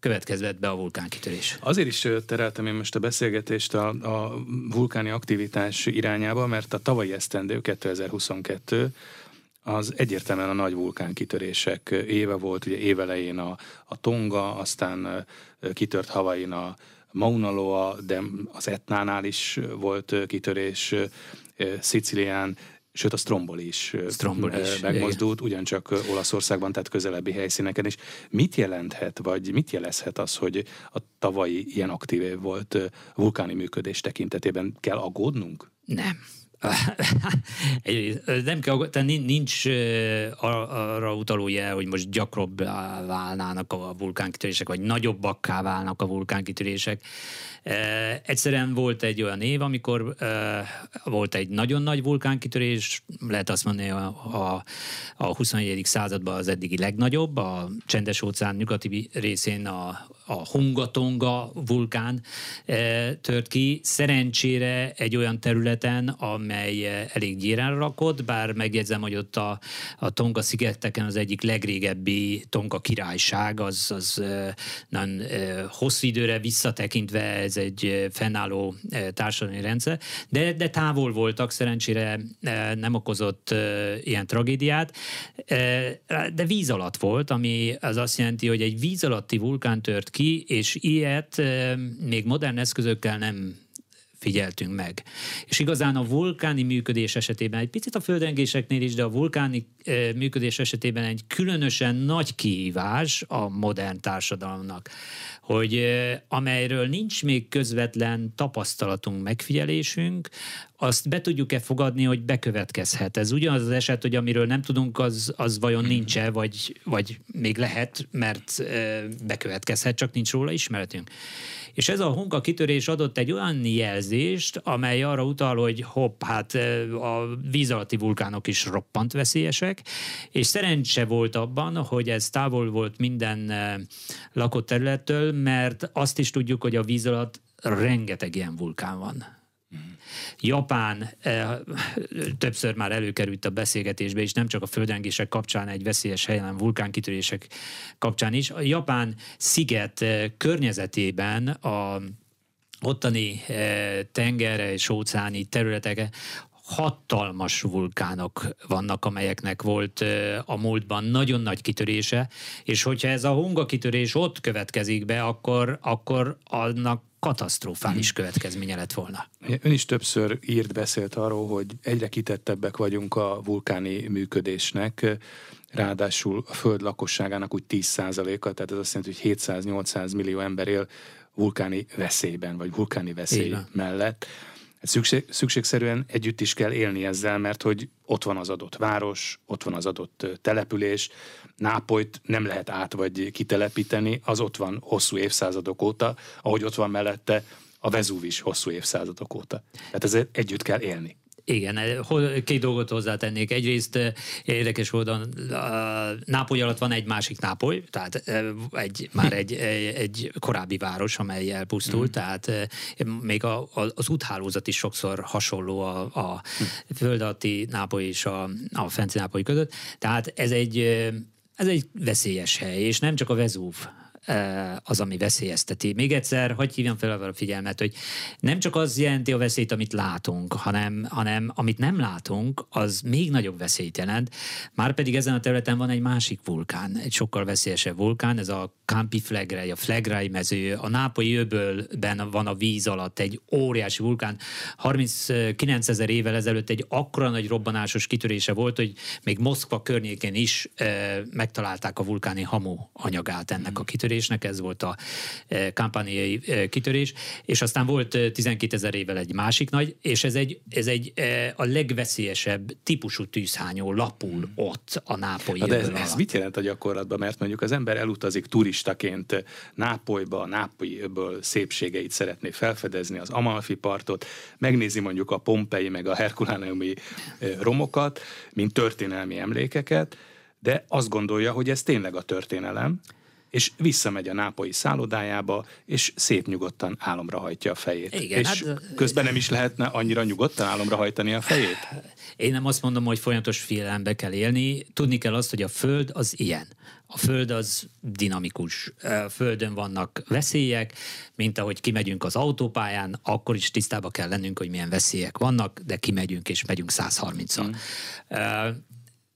következett be a vulkánkitörés. Azért is tereltem én most a beszélgetést a, a vulkáni aktivitás irányába, mert a tavalyi esztendő 2022 az egyértelműen a nagy vulkánkitörések éve volt, ugye évelején a, a Tonga, aztán kitört Havain a Mauna Loa, de az Etnánál is volt kitörés, Szicilián, sőt a Stromboli is, Stromboli is megmozdult, igen. ugyancsak Olaszországban, tehát közelebbi helyszíneken is. Mit jelenthet, vagy mit jelezhet az, hogy a tavalyi ilyen aktív volt vulkáni működés tekintetében kell aggódnunk? Nem nem kell, tehát nincs arra utaló jel, hogy most gyakrobbá válnának a vulkánkitörések, vagy nagyobbakká válnak a vulkánkitörések. Egyszerűen volt egy olyan év, amikor volt egy nagyon nagy vulkánkitörés, lehet azt mondani a, a, a 21. században az eddigi legnagyobb, a csendes óceán nyugati részén a, a Hungatonga vulkán tört ki. Szerencsére egy olyan területen, amely elég gyéren rakott, bár megjegyzem, hogy ott a, a Tonga szigeteken az egyik legrégebbi Tonga királyság, az, az nagyon hosszú időre visszatekintve ez egy fennálló társadalmi rendszer, de, de távol voltak, szerencsére nem okozott ilyen tragédiát, de víz alatt volt, ami az azt jelenti, hogy egy víz alatti vulkán tört ki, és ilyet még modern eszközökkel nem figyeltünk meg. És igazán a vulkáni működés esetében, egy picit a földrengéseknél is, de a vulkáni működés esetében egy különösen nagy kihívás a modern társadalomnak, hogy amelyről nincs még közvetlen tapasztalatunk, megfigyelésünk, azt be tudjuk-e fogadni, hogy bekövetkezhet. Ez ugyanaz az eset, hogy amiről nem tudunk, az, az vajon nincs-e, vagy, vagy még lehet, mert bekövetkezhet, csak nincs róla ismeretünk. És ez a hunka kitörés adott egy olyan jelzést, amely arra utal, hogy hopp, hát a víz alatti vulkánok is roppant veszélyesek, és szerencse volt abban, hogy ez távol volt minden lakott területtől, mert azt is tudjuk, hogy a víz alatt rengeteg ilyen vulkán van. Japán eh, többször már előkerült a beszélgetésbe, és nem csak a földrengések kapcsán, egy veszélyes helyen, vulkánkitörések kapcsán is. A Japán sziget eh, környezetében a ottani eh, tengerre és óceáni területek hatalmas vulkánok vannak, amelyeknek volt a múltban nagyon nagy kitörése, és hogyha ez a hunga kitörés ott következik be, akkor, akkor annak katasztrofális következménye lett volna. Ön is többször írt, beszélt arról, hogy egyre kitettebbek vagyunk a vulkáni működésnek, ráadásul a föld lakosságának úgy 10%-a, tehát ez azt jelenti, hogy 700-800 millió ember él vulkáni veszélyben, vagy vulkáni veszély mellett. Szükség, szükségszerűen együtt is kell élni ezzel, mert hogy ott van az adott város, ott van az adott település, Nápolyt nem lehet át vagy kitelepíteni, az ott van hosszú évszázadok óta, ahogy ott van mellette a Vezúv is hosszú évszázadok óta. Tehát ezzel együtt kell élni. Igen, eh, két dolgot hozzátennék. Egyrészt eh, érdekes a Nápoly alatt van egy másik Nápoly, tehát eh, egy, már egy, egy korábbi város, amely elpusztult, mm. tehát még a, az úthálózat is sokszor hasonló a, a föld alatti Nápoly és a, a fenti Nápoly között. Tehát ez egy, ez egy veszélyes hely, és nem csak a Vezúv az, ami veszélyezteti. Még egyszer, hogy hívjam fel a figyelmet, hogy nem csak az jelenti a veszélyt, amit látunk, hanem, hanem amit nem látunk, az még nagyobb veszélyt jelent. Már pedig ezen a területen van egy másik vulkán, egy sokkal veszélyesebb vulkán, ez a Campi Flegrei, a Flegrai mező, a Nápolyi öbölben van a víz alatt egy óriási vulkán. 39 ezer évvel ezelőtt egy akkora nagy robbanásos kitörése volt, hogy még Moszkva környékén is e, megtalálták a vulkáni hamu anyagát ennek a kitörésnek kitörésnek, ez volt a e, kampányai e, kitörés, és aztán volt 12 e, ezer évvel egy másik nagy, és ez egy, ez egy a legveszélyesebb típusú tűzhányó lapul ott a nápolyi De ez, ez mit jelent a gyakorlatban? Mert mondjuk az ember elutazik turistaként Nápolyba, öböl szépségeit szeretné felfedezni, az Amalfi partot, megnézi mondjuk a Pompei meg a Herkuláneumi romokat, mint történelmi emlékeket, de azt gondolja, hogy ez tényleg a történelem, és visszamegy a nápolyi szállodájába, és szép nyugodtan álomra hajtja a fejét. Igen, és hát, közben nem is lehetne annyira nyugodtan álomra hajtani a fejét? Én nem azt mondom, hogy folyamatos félelembe kell élni. Tudni kell azt, hogy a Föld az ilyen. A Föld az dinamikus. A Földön vannak veszélyek, mint ahogy kimegyünk az autópályán, akkor is tisztába kell lennünk, hogy milyen veszélyek vannak, de kimegyünk és megyünk 130-al. Mm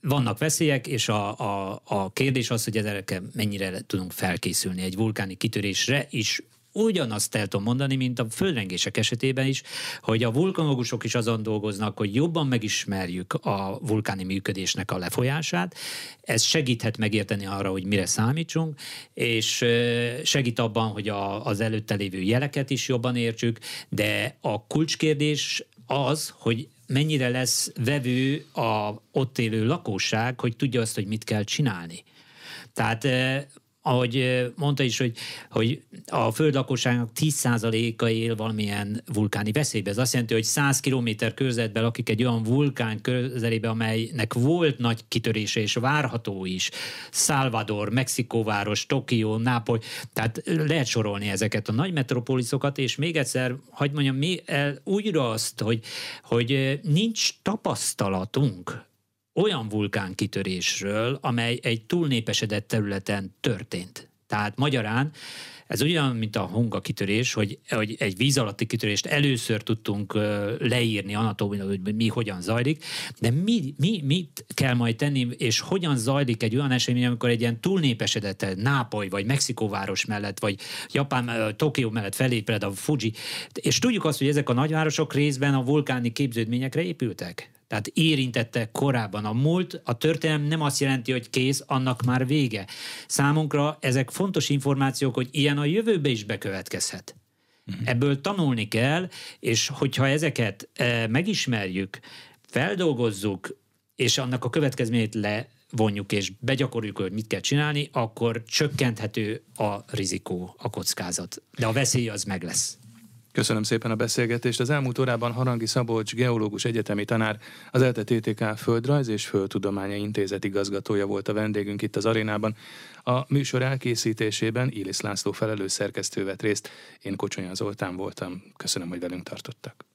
vannak veszélyek, és a, a, a kérdés az, hogy ezekre mennyire tudunk felkészülni egy vulkáni kitörésre is ugyanazt el tudom mondani, mint a földrengések esetében is, hogy a vulkanológusok is azon dolgoznak, hogy jobban megismerjük a vulkáni működésnek a lefolyását. Ez segíthet megérteni arra, hogy mire számítsunk, és segít abban, hogy a, az előtte lévő jeleket is jobban értsük, de a kulcskérdés az, hogy mennyire lesz vevő a ott élő lakosság, hogy tudja azt, hogy mit kell csinálni. Tehát eh, ahogy mondta is, hogy, hogy a föld lakosságnak 10%-a él valamilyen vulkáni veszélybe. Ez azt jelenti, hogy 100 km körzetben lakik egy olyan vulkán közelébe, amelynek volt nagy kitörése, és várható is. Salvador, Mexikóváros, Tokió, Nápoly, tehát lehet sorolni ezeket a nagy metropoliszokat, és még egyszer, hagyd mondjam, mi el, újra azt, hogy, hogy nincs tapasztalatunk olyan vulkánkitörésről, amely egy túlnépesedett területen történt. Tehát magyarán ez olyan, mint a hunga kitörés, hogy, hogy egy víz alatti kitörést először tudtunk leírni anatómiailag, hogy mi hogyan zajlik, de mi, mi, mit kell majd tenni, és hogyan zajlik egy olyan esemény, amikor egy ilyen túlnépesedett Nápoly, vagy Mexikóváros mellett, vagy Japán, Tokió mellett felépred a Fuji, és tudjuk azt, hogy ezek a nagyvárosok részben a vulkáni képződményekre épültek. Tehát érintette korábban a múlt, a történelem nem azt jelenti, hogy kész, annak már vége. Számunkra ezek fontos információk, hogy ilyen a jövőbe is bekövetkezhet. Uh-huh. Ebből tanulni kell, és hogyha ezeket e, megismerjük, feldolgozzuk, és annak a következményét levonjuk, és begyakoroljuk, hogy mit kell csinálni, akkor csökkenthető a rizikó, a kockázat. De a veszély az meg lesz. Köszönöm szépen a beszélgetést. Az elmúlt órában Harangi Szabolcs, geológus egyetemi tanár, az ELTE TTK Földrajz és Földtudománya Intézet igazgatója volt a vendégünk itt az arénában. A műsor elkészítésében Ilis László felelős szerkesztő vett részt. Én Kocsonya Zoltán voltam. Köszönöm, hogy velünk tartottak.